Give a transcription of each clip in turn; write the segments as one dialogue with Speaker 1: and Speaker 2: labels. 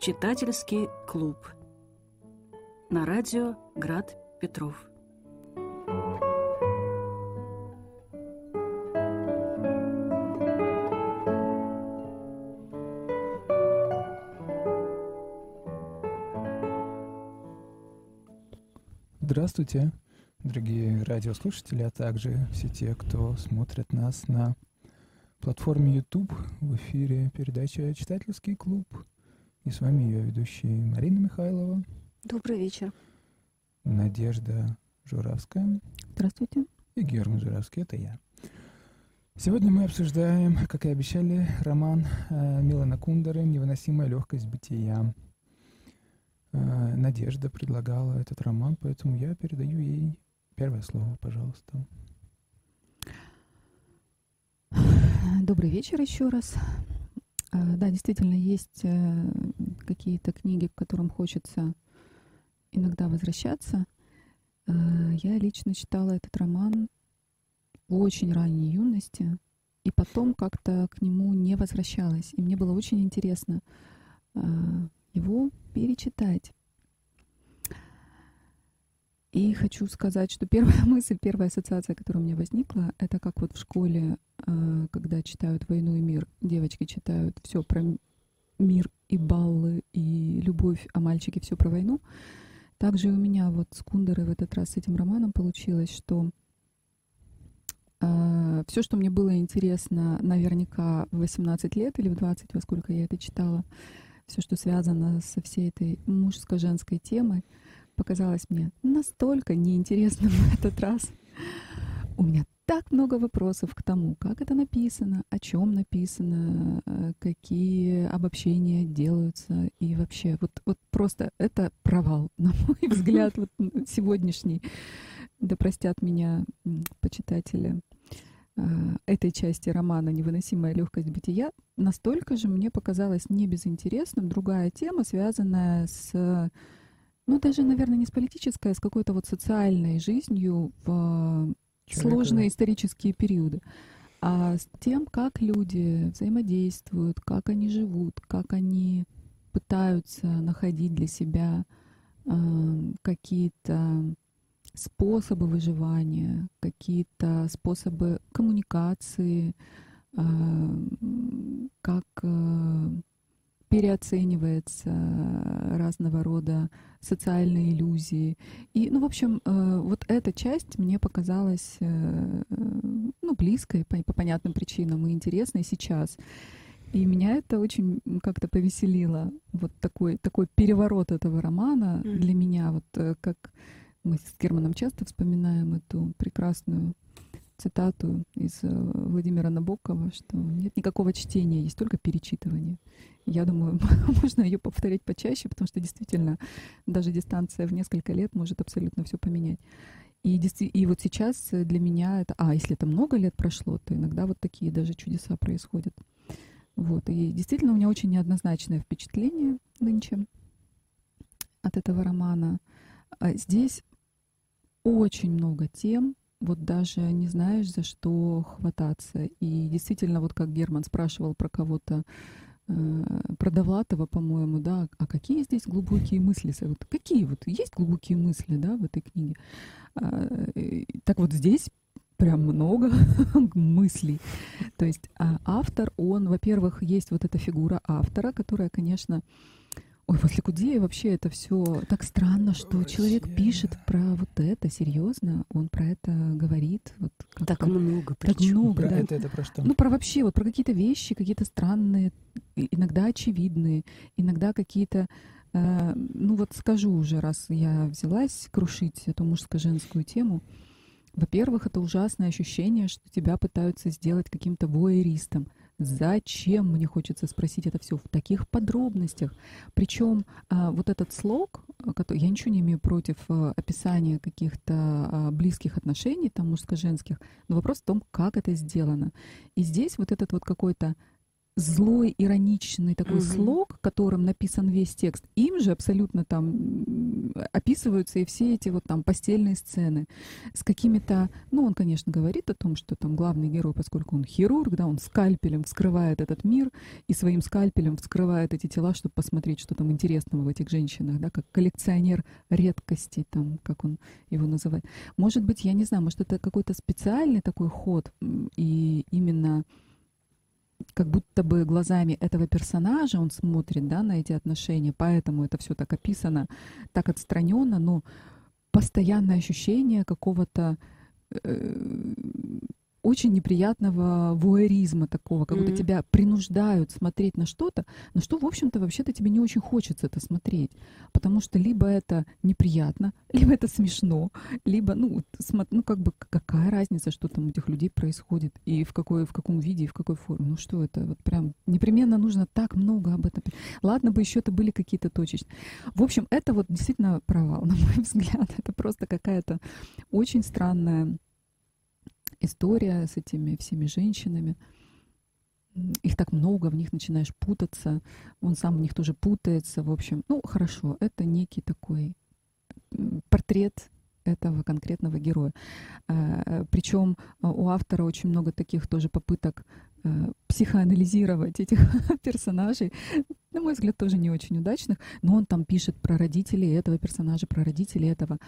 Speaker 1: Читательский клуб. На радио Град Петров.
Speaker 2: Здравствуйте, дорогие радиослушатели, а также все те, кто смотрит нас на платформе YouTube в эфире передача «Читательский клуб». И с вами ее ведущий Марина Михайлова.
Speaker 3: Добрый вечер.
Speaker 2: Надежда Журавская.
Speaker 3: Здравствуйте.
Speaker 2: И Герман Журавский, это я. Сегодня мы обсуждаем, как и обещали, роман э, Милана Кундеры «Невыносимая легкость бытия». Э, Надежда предлагала этот роман, поэтому я передаю ей первое слово, пожалуйста.
Speaker 3: Добрый вечер еще раз. А, да, действительно, есть э, какие-то книги, к которым хочется иногда возвращаться. А, я лично читала этот роман в очень ранней юности, и потом как-то к нему не возвращалась. И мне было очень интересно а, его перечитать. И хочу сказать, что первая мысль, первая ассоциация, которая у меня возникла, это как вот в школе, а, когда читают «Войну и мир», девочки читают все про мир и баллы, и любовь, а мальчики все про войну. Также у меня вот с Кундерой в этот раз с этим романом получилось, что э, все, что мне было интересно наверняка в 18 лет или в 20, во сколько я это читала, все, что связано со всей этой мужско-женской темой, показалось мне настолько неинтересным в этот раз. У меня так много вопросов к тому, как это написано, о чем написано, э, какие обобщения делаются и вообще вот, вот просто это провал, на мой взгляд, вот сегодняшний. Да простят меня почитатели э, этой части романа «Невыносимая легкость бытия», настолько же мне показалось не безинтересным другая тема, связанная с ну, даже, наверное, не с политической, а с какой-то вот социальной жизнью в Человека. сложные исторические периоды, а с тем, как люди взаимодействуют, как они живут, как они пытаются находить для себя э, какие-то способы выживания, какие-то способы коммуникации, э, как э, переоценивается разного рода социальные иллюзии. И, ну, в общем, э, вот эта часть мне показалась, э, ну, близкой по, по понятным причинам и интересной сейчас. И меня это очень как-то повеселило. Вот такой, такой переворот этого романа для меня, вот э, как мы с Германом часто вспоминаем эту прекрасную цитату из Владимира Набокова, что нет никакого чтения, есть только перечитывание. Я думаю, можно ее повторять почаще, потому что действительно даже дистанция в несколько лет может абсолютно все поменять. И, и вот сейчас для меня это... А, если это много лет прошло, то иногда вот такие даже чудеса происходят. Вот. И действительно у меня очень неоднозначное впечатление нынче от этого романа. А здесь очень много тем, вот даже не знаешь, за что хвататься. И действительно, вот как Герман спрашивал про кого-то, э, про Довлатова, по-моему, да, а какие здесь глубокие мысли? Вот какие вот есть глубокие мысли, да, в этой книге? А, так вот здесь прям много мыслей. То есть а автор, он, во-первых, есть вот эта фигура автора, которая, конечно, Ой, после Кудея вообще это все так странно, что вообще... человек пишет про вот это, серьезно, он про это говорит. Вот
Speaker 1: так много,
Speaker 3: так причем. много,
Speaker 2: про
Speaker 3: да.
Speaker 2: это, это про что?
Speaker 3: Ну, про вообще, вот про какие-то вещи, какие-то странные, иногда очевидные, иногда какие-то э, ну вот скажу уже, раз я взялась крушить эту мужско-женскую тему, во-первых, это ужасное ощущение, что тебя пытаются сделать каким-то воеристом. Зачем, мне хочется спросить это все в таких подробностях. Причем а, вот этот слог, который, я ничего не имею против а, описания каких-то а, близких отношений, там мужско-женских, но вопрос в том, как это сделано. И здесь вот этот вот какой-то злой, ироничный такой
Speaker 1: Мгм.
Speaker 3: слог, которым написан весь текст. Им же абсолютно там описываются и все эти вот там постельные сцены с какими-то... Ну, он, конечно, говорит о том, что там главный герой, поскольку он хирург, да, он скальпелем вскрывает этот мир и своим скальпелем вскрывает эти тела, чтобы посмотреть, что там интересного в этих женщинах, да, как коллекционер редкостей, там, как он его называет. Может быть, я не знаю, может, это какой-то специальный такой ход, и именно как будто бы глазами этого персонажа он смотрит, да, на эти отношения, поэтому это все так описано, так отстраненно, но постоянное ощущение какого-то э, очень неприятного вуэризма такого, как будто
Speaker 1: Мгм.
Speaker 3: тебя принуждают смотреть на что-то, на что, в общем-то, вообще-то тебе не очень хочется это смотреть, потому что либо это неприятно, либо это смешно, либо, ну, смо- ну как бы какая разница, что там у этих людей происходит и в какой, в каком виде и в какой форме. Ну что это, вот прям непременно нужно так много об этом. Ладно бы еще это были какие-то точечные. В общем, это вот действительно провал, на мой взгляд. Это просто какая-то очень странная история с этими всеми женщинами. Их так много, в них начинаешь путаться. Он сам в них тоже путается. В общем, ну хорошо, это некий такой портрет этого конкретного героя. Причем у автора очень много таких тоже попыток психоанализировать этих персонажей, на мой взгляд, тоже не очень удачных, но он там пишет про родителей этого персонажа, про родителей этого,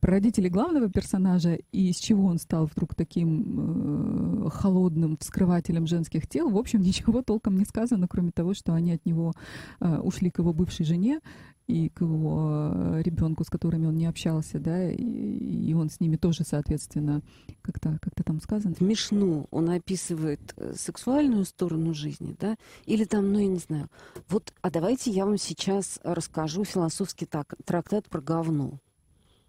Speaker 3: про родителей главного персонажа и с чего он стал вдруг таким э, холодным вскрывателем женских тел. В общем, ничего толком не сказано, кроме того, что они от него э, ушли к его бывшей жене и к его ребенку, с которыми он не общался, да, и, и он с ними тоже, соответственно, как-то как там сказано.
Speaker 1: В Мишну он описывает э, сексуальную сторону жизни, да, или там, ну, я не знаю. Вот, а давайте я вам сейчас расскажу философский так, трактат про говно.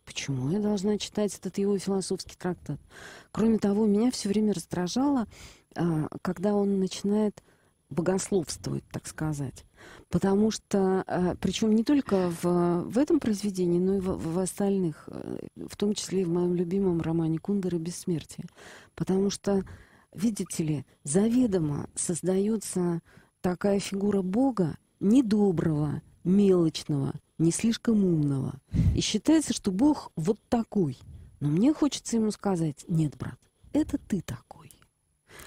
Speaker 1: Почему я должна читать этот его философский трактат? Кроме того, меня все время раздражало, а, когда он начинает богословствовать, так сказать. Потому что, причем не только в, в этом произведении, но и в, в остальных, э, в том числе и в моем любимом романе Кундера «Бессмертие». Потому что, видите ли, заведомо создается такая фигура Бога недоброго, мелочного, не слишком умного. И считается, что Бог вот такой. Но мне хочется ему сказать, нет, брат, это ты такой.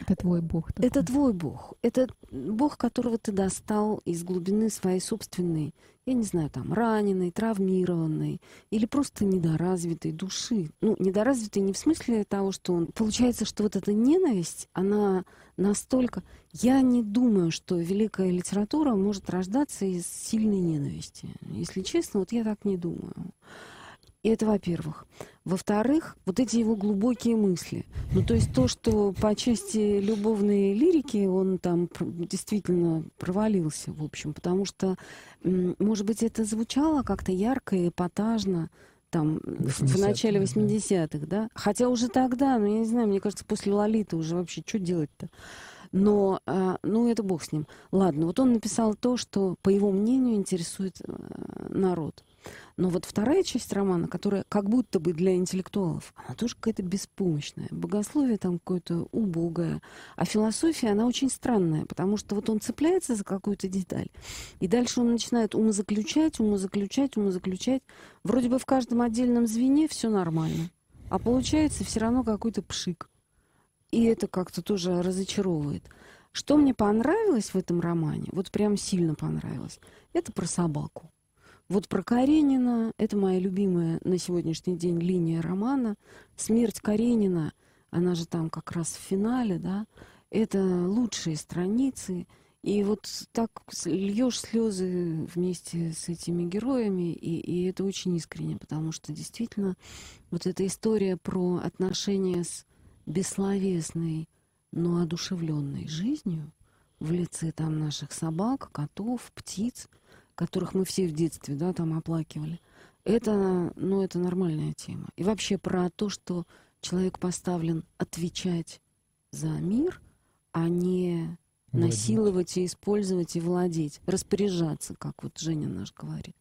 Speaker 3: Это твой Бог. Такой.
Speaker 1: Это твой Бог. Это Бог, которого ты достал из глубины своей собственной, я не знаю, там, раненой, травмированной или просто недоразвитой души. Ну, недоразвитой не в смысле того, что он... Получается, что вот эта ненависть, она настолько... Я не думаю, что великая литература может рождаться из сильной ненависти. Если честно, вот я так не думаю. И это во-первых. Во-вторых, вот эти его глубокие мысли. Ну, то есть то, что по части любовной лирики он там действительно провалился, в общем, потому что, может быть, это звучало как-то ярко и эпатажно, там, в начале 80-х, да? Хотя уже тогда, ну, я не знаю, мне кажется, после Лолиты уже вообще что делать-то? Но, ну, это бог с ним. Ладно, вот он написал то, что, по его мнению, интересует народ. Но вот вторая часть романа, которая как будто бы для интеллектуалов, она тоже какая-то беспомощная. Богословие там какое-то убогое. А философия, она очень странная, потому что вот он цепляется за какую-то деталь, и дальше он начинает умозаключать, умозаключать, умозаключать. Вроде бы в каждом отдельном звене все нормально, а получается все равно какой-то пшик. И это как-то тоже разочаровывает. Что мне понравилось в этом романе, вот прям сильно понравилось, это про собаку. Вот про Каренина, это моя любимая на сегодняшний день линия романа. Смерть Каренина, она же там как раз в финале, да, это лучшие страницы. И вот так льешь слезы вместе с этими героями, и, и это очень искренне, потому что действительно вот эта история про отношения с бессловесной, но одушевленной жизнью в лице там наших собак, котов, птиц — которых мы все в детстве, да, там оплакивали. Это, ну, это нормальная тема. И вообще про то, что человек поставлен отвечать за мир, а не владеть. насиловать и использовать и владеть, распоряжаться, как вот Женя наш говорит.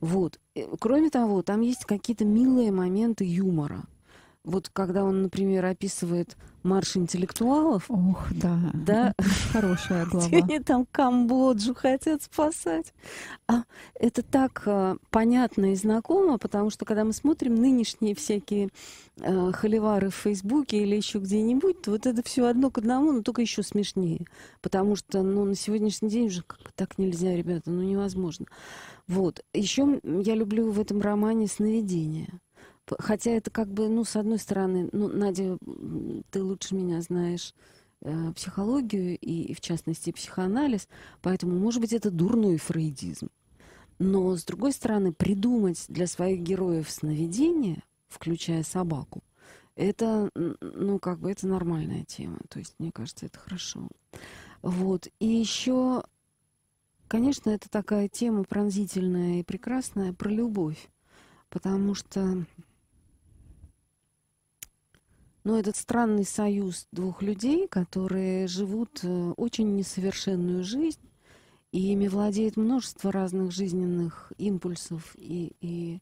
Speaker 1: Вот. Кроме того, там есть какие-то милые моменты юмора. Вот когда он, например, описывает марш интеллектуалов.
Speaker 3: Ох, да.
Speaker 1: Да.
Speaker 3: Хорошая глава.
Speaker 1: Они там Камбоджу хотят спасать. А это так а, понятно и знакомо, потому что когда мы смотрим нынешние всякие а, холивары в Фейсбуке или еще где-нибудь, то вот это все одно к одному, но только еще смешнее. Потому что ну, на сегодняшний день уже как так нельзя, ребята, ну невозможно. Вот. Еще я люблю в этом романе сновидения. Хотя это как бы, ну, с одной стороны, ну, Надя, ты лучше меня знаешь э, психологию и, и, в частности, психоанализ, поэтому, может быть, это дурной фрейдизм. Но, с другой стороны, придумать для своих героев сновидение, включая собаку, это, ну, как бы, это нормальная тема. То есть, мне кажется, это хорошо. Вот. И еще, конечно, это такая тема пронзительная и прекрасная про любовь. Потому что но этот странный союз двух людей, которые живут э, очень несовершенную жизнь, и ими владеет множество разных жизненных импульсов, и, и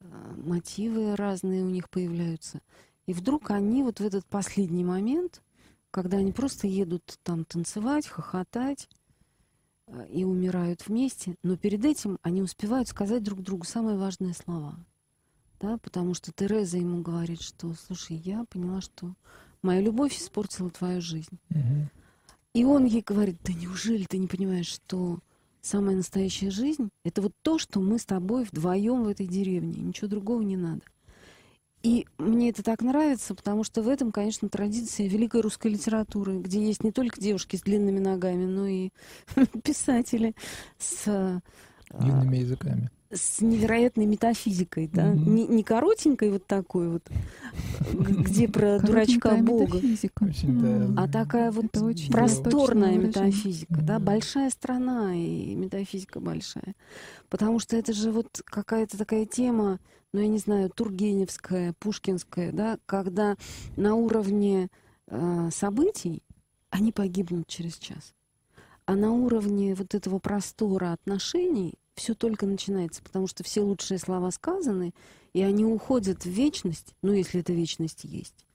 Speaker 1: э, мотивы разные у них появляются. И вдруг они вот в этот последний момент, когда они просто едут там танцевать, хохотать э, и умирают вместе, но перед этим они успевают сказать друг другу самые важные слова – да, потому что Тереза ему говорит, что, слушай, я поняла, что моя любовь испортила твою жизнь.
Speaker 2: Угу.
Speaker 1: И он ей говорит, да неужели ты не понимаешь, что самая настоящая жизнь — это вот то, что мы с тобой вдвоем в этой деревне, ничего другого не надо. И мне это так нравится, потому что в этом, конечно, традиция великой русской литературы, где есть не только девушки с длинными ногами, но и писатели с... А,
Speaker 2: длинными языками
Speaker 1: с невероятной метафизикой, да, mm-hmm. не, не коротенькой вот такой вот, где про дурачка Бога, а такая вот просторная метафизика, да, большая страна и метафизика большая, потому что это же вот какая-то такая тема, ну я не знаю, Тургеневская, Пушкинская, да, когда на уровне э, событий они погибнут через час, а на уровне вот этого простора отношений все только начинается, потому что все лучшие слова сказаны, и они уходят в вечность, ну, если эта вечность есть,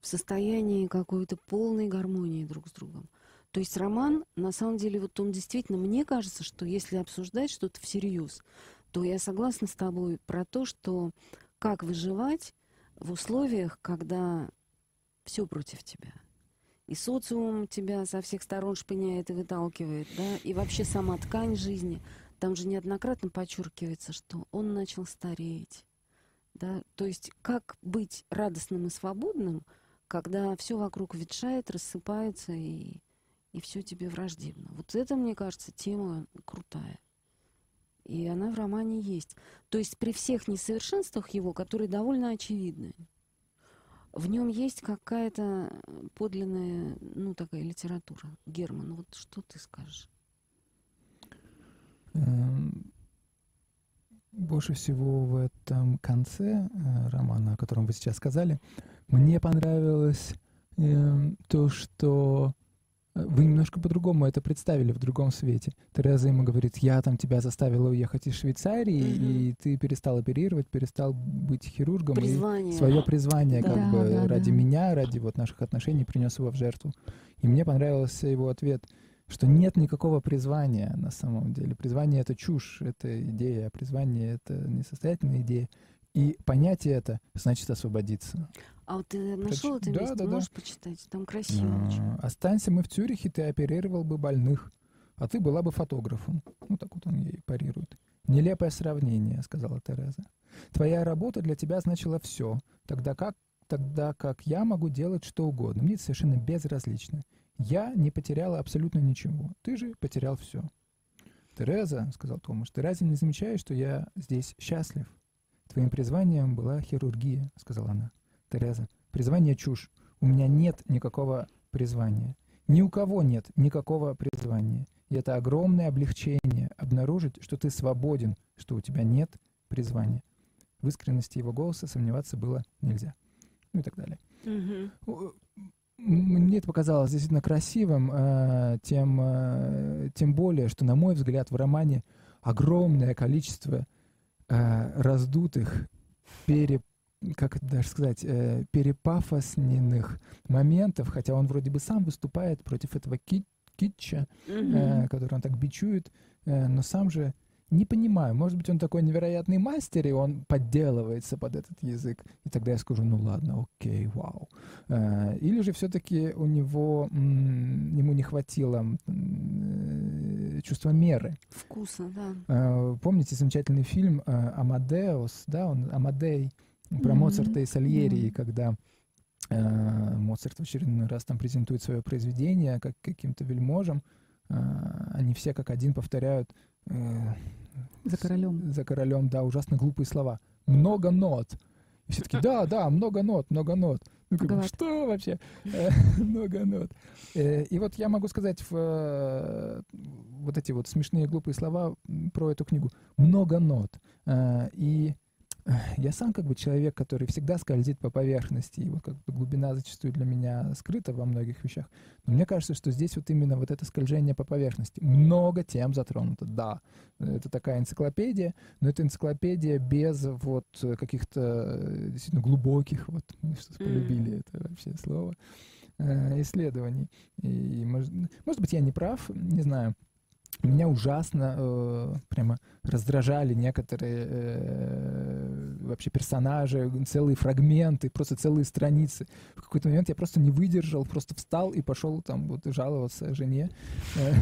Speaker 1: в состоянии какой-то полной гармонии друг с другом. То есть роман, на самом деле, вот он действительно, мне кажется, что если обсуждать что-то всерьез, то я согласна с тобой про то, что как выживать в условиях, когда все против тебя. И социум тебя со всех сторон шпыняет и выталкивает, да, и вообще сама ткань жизни — там же неоднократно подчеркивается, что он начал стареть. Да? То есть как быть радостным и свободным, когда все вокруг ветшает, рассыпается и, и все тебе враждебно. Вот это, мне кажется, тема крутая. И она в романе есть. То есть при всех несовершенствах его, которые довольно очевидны, в нем есть какая-то подлинная, ну, такая литература. Герман, вот что ты скажешь?
Speaker 2: Эм, больше всего в этом конце э, романа, о котором вы сейчас сказали, мне понравилось эм, то, что э, вы немножко по-другому это представили в другом свете. Тереза ему говорит, я там тебя заставила уехать из Швейцарии, mm-hmm. и ты перестал оперировать, перестал быть хирургом.
Speaker 1: Призвание.
Speaker 2: И свое призвание
Speaker 1: да.
Speaker 2: как бы
Speaker 3: да,
Speaker 2: ради
Speaker 3: да.
Speaker 2: меня, ради вот наших отношений принес его в жертву. И мне понравился его ответ — что нет никакого призвания на самом деле. Призвание — это чушь, это идея, а призвание — это несостоятельная идея. И понятие это значит освободиться.
Speaker 1: А вот ты нашел это
Speaker 2: да,
Speaker 1: место?
Speaker 2: Да,
Speaker 1: Можешь
Speaker 2: да.
Speaker 1: почитать? Там красиво
Speaker 2: а,
Speaker 1: очень.
Speaker 2: Останься мы в Цюрихе, ты оперировал бы больных, а ты была бы фотографом. Ну, так вот он ей парирует. Нелепое сравнение, сказала Тереза. Твоя работа для тебя значила все, тогда как, тогда как я могу делать что угодно. Мне это совершенно безразлично. Я не потеряла абсолютно ничего. Ты же потерял все. Тереза, сказал Томаш, ты разве не замечаешь, что я здесь счастлив? Твоим призванием была хирургия, сказала она. Тереза, призвание чушь. У меня нет никакого призвания. Ни у кого нет никакого призвания. И это огромное облегчение обнаружить, что ты свободен, что у тебя нет призвания. В искренности его голоса сомневаться было нельзя. Ну и так далее.
Speaker 1: Угу
Speaker 2: мне это показалось действительно красивым, э, тем, э, тем более, что, на мой взгляд, в романе огромное количество э, раздутых, пере, как это даже сказать, перепафосненных моментов, хотя он вроде бы сам выступает против этого кит китча, который он так бичует, но сам же не понимаю, может быть, он такой невероятный мастер, и он подделывается под этот язык. И тогда я скажу, ну ладно, окей, вау. Э, или же все-таки у него, ему не хватило э, чувства меры.
Speaker 1: Вкуса, да.
Speaker 2: Э, помните замечательный фильм «Амадеус», да, он «Амадей», про mm-hmm. Моцарта и Сальери, mm-hmm. когда Моцарт в очередной раз там презентует свое произведение как каким-то вельможам, они все как один повторяют
Speaker 3: за королем.
Speaker 2: За королем, да, ужасно глупые слова. Много нот. И все таки да, да, много нот, много нот. Ну, как бы, что вообще? Э, много нот. Э, и вот я могу сказать в, э, вот эти вот смешные глупые слова про эту книгу. Много нот. И я сам как бы человек, который всегда скользит по поверхности, и вот как бы глубина зачастую для меня скрыта во многих вещах. Но мне кажется, что здесь вот именно вот это скольжение по поверхности. Много тем затронуто, да. Это такая энциклопедия, но это энциклопедия без вот каких-то э, действительно глубоких, вот мы сейчас полюбили это вообще слово, э, исследований. И, может, может быть, я не прав, не знаю меня ужасно э, прямо раздражали некоторые э, вообще персонажи, целые фрагменты, просто целые страницы. В какой-то момент я просто не выдержал, просто встал и пошел там вот жаловаться жене. Э,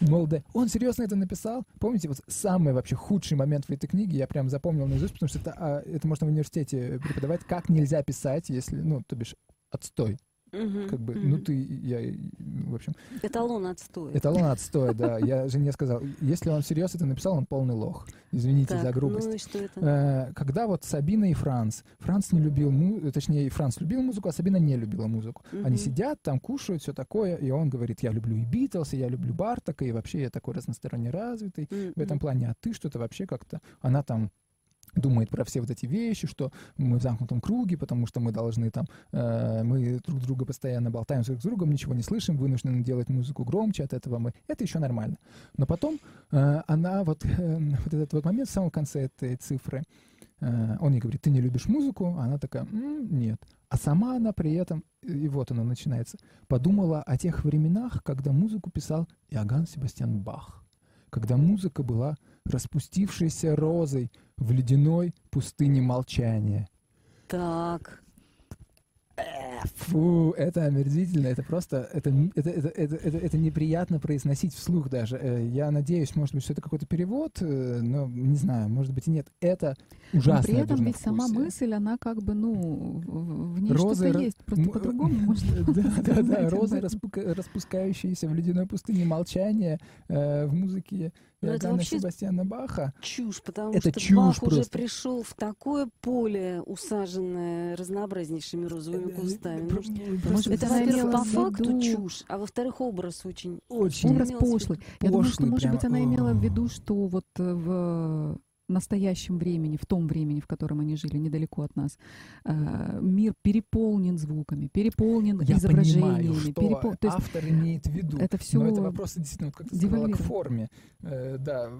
Speaker 2: мол, да, он серьезно это написал? Помните, вот самый вообще худший момент в этой книге, я прям запомнил наизусть, потому что это, а, это можно в университете преподавать, как нельзя писать, если, ну, то бишь, отстой. Угу, как бы, угу. ну ты, я, в общем...
Speaker 1: Эталон отстой.
Speaker 2: Эталон отстой, да. Я жене сказал, если он всерьез это написал, он полный лох. Извините
Speaker 1: так,
Speaker 2: за грубость.
Speaker 1: Ну и что это?
Speaker 2: Э, когда вот Сабина и Франц, Франц не любил, му... точнее, и Франц любил музыку, а Сабина не любила музыку. Угу. Они сидят там, кушают, все такое, и он говорит, я люблю и Битлз, и я люблю Бартака, и вообще я такой разносторонне развитый угу. в этом плане, а ты что-то вообще как-то... Она там думает про все вот эти вещи, что мы в замкнутом круге, потому что мы должны там, э, мы друг друга постоянно болтаем друг с другом, ничего не слышим, вынуждены делать музыку громче, от этого мы, это еще нормально. Но потом э, она вот, э, вот этот вот момент в самом конце этой цифры, э, он ей говорит, ты не любишь музыку, а она такая, М, нет. А сама она при этом, и вот она начинается, подумала о тех временах, когда музыку писал Иоганн Себастьян Бах, когда музыка была распустившейся розой, в ледяной пустыне молчания.
Speaker 1: Так.
Speaker 2: Фу, это омерзительно, это просто, это, это, это, это, это, это неприятно произносить вслух даже. Э, я надеюсь, может быть, что это какой-то перевод, э, но не знаю, может быть и нет. Это ужасно.
Speaker 3: Но при этом ведь сама мысль, она как бы, ну, в ней розы что-то есть, просто по-другому можно
Speaker 2: Да, да, да, розы, распускающиеся в ледяной пустыне молчания э, в музыке но это вообще Себастьяна Баха.
Speaker 1: Чушь, потому это что чушь Бах просто. уже пришел в такое поле, усаженное разнообразнейшими розовыми кустами. Может, Может это, во-первых, по факту чушь, а во-вторых, образ очень...
Speaker 3: Очень. Образ пошлый. Я думаю, что, может быть, она имела в виду, что вот э, в настоящем времени, в том времени, в котором они жили, недалеко от нас, э, мир переполнен звуками, переполнен
Speaker 2: Я
Speaker 3: изображениями.
Speaker 2: Понимаю, что перепол... То есть автор имеет в виду.
Speaker 3: Это все.
Speaker 2: Но это вопрос действительно, как ты сказала, к форме. Э, да,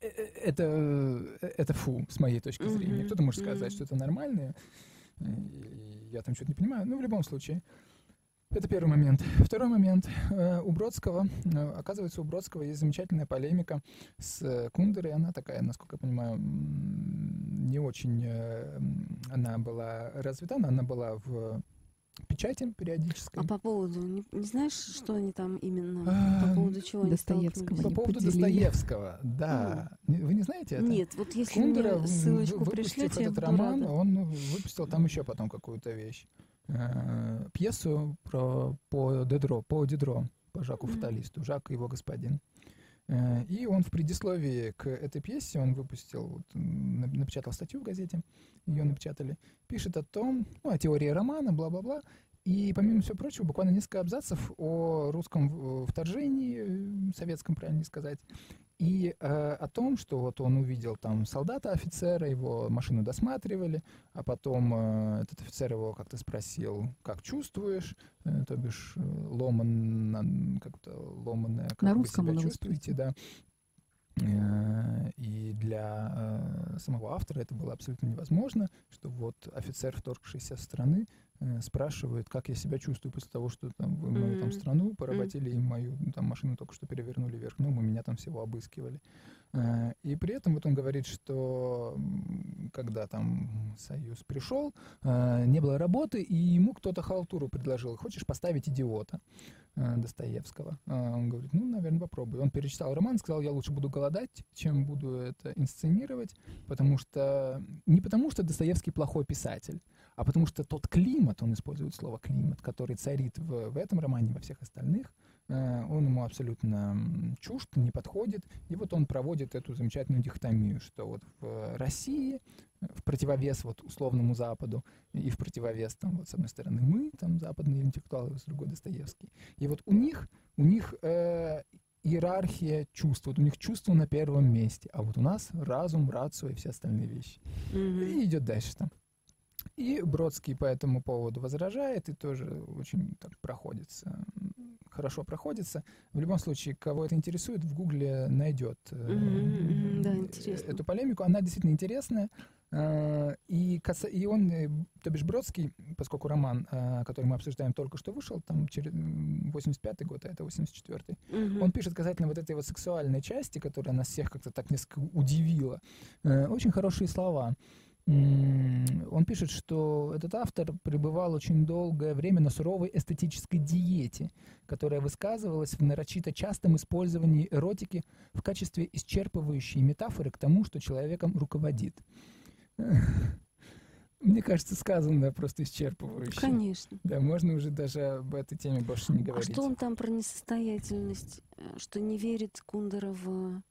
Speaker 2: э, э, это, это фу, с моей точки зрения. Mm-hmm. Кто-то может сказать, mm-hmm. что это нормально. Я там что-то не понимаю. Но в любом случае. Это первый момент. Второй момент. Э, у Бродского, э, оказывается, у Бродского есть замечательная полемика с э, Кундерой. Она такая, насколько я понимаю, не очень она была развита, но она была в печати периодической.
Speaker 1: А по поводу, не, не знаешь, что они там именно, а, по поводу чего
Speaker 3: Достоевского.
Speaker 2: По поводу Достоевского, да. Вы не знаете это?
Speaker 1: Нет, вот если Кундера, мне ссылочку пришлете,
Speaker 2: этот роман, рада. он выпустил там еще потом какую-то вещь. Э, пьесу про, по Дедро, по Дедро, по Жаку Фаталисту, Жак и его господин. Э, и он в предисловии к этой пьесе, он выпустил, вот, напечатал статью в газете, ее напечатали, пишет о том, ну, о теории романа, бла-бла-бла, и, помимо всего прочего, буквально несколько абзацев о русском вторжении, советском, правильно сказать, и э, о том, что вот он увидел там солдата-офицера, его машину досматривали, а потом э, этот офицер его как-то спросил, как чувствуешь, э, то бишь э, ломан, как-то ломанное, как
Speaker 3: На
Speaker 2: вы
Speaker 3: русском
Speaker 2: себя чувствуете, да. Э, и для э, самого автора это было абсолютно невозможно, что вот офицер, вторгшийся в страны, э, спрашивает, как я себя чувствую после того, что там вы мою там страну поработили и мою там машину только что перевернули вверх, ну, мы меня там всего обыскивали. Э, И при этом вот он говорит, что когда там Союз пришел, э, не было работы, и ему кто-то халтуру предложил. Хочешь поставить идиота Достоевского? Э, Он говорит, ну, наверное, попробую. Он перечитал роман, сказал, я лучше буду голодать, чем буду это инсценировать, потому что... Не потому что Достоевский плохой писатель, а потому что тот климат, он использует слово климат, который царит в, в этом романе, во всех остальных, э, он ему абсолютно чужд, не подходит. И вот он проводит эту замечательную дихотомию, что вот в России, в противовес вот условному Западу, и в противовес там вот с одной стороны мы, там западные интеллектуалы, с другой Достоевский. И вот у них, у них э, иерархия чувств, вот у них чувство на первом месте, а вот у нас разум, рацию и все остальные вещи.
Speaker 1: Мгм.
Speaker 2: И идет дальше там. И Бродский по этому поводу возражает и тоже очень так проходится, хорошо проходится. В любом случае, кого это интересует, в Гугле найдет э,
Speaker 1: да, интересно.
Speaker 2: эту полемику. Она действительно интересная. Э, И, каса- и он, э, то бишь Бродский, поскольку роман, который мы обсуждаем, только что вышел, там через м, 85-й год, а это 84-й,
Speaker 1: Мгм.
Speaker 2: он пишет касательно вот этой вот сексуальной части, которая нас всех как-то так несколько удивила. Очень хорошие слова. Он пишет, что этот автор пребывал очень долгое время на суровой эстетической диете, которая высказывалась в нарочито частом использовании эротики в качестве исчерпывающей метафоры к тому, что человеком руководит. Мне кажется, сказанное просто исчерпывающе.
Speaker 1: Конечно.
Speaker 2: Да, можно уже даже об этой теме больше не
Speaker 1: А
Speaker 2: говорить.
Speaker 1: что он там про несостоятельность, э, что не верит Кундера в...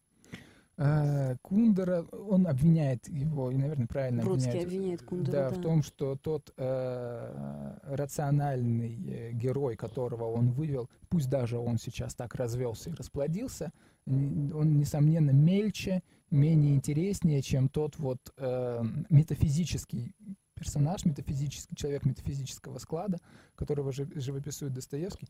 Speaker 2: А, Кундера, он обвиняет его, и, наверное, правильно
Speaker 1: Бродский
Speaker 2: обвиняет,
Speaker 1: обвиняет Кундера,
Speaker 2: да,
Speaker 1: да.
Speaker 2: в том, что тот э, рациональный э, герой, которого он вывел, пусть даже он сейчас так развелся и расплодился, он, несомненно, мельче, менее интереснее, чем тот вот э, метафизический персонаж, метафизический человек метафизического склада, которого же живописует Достоевский.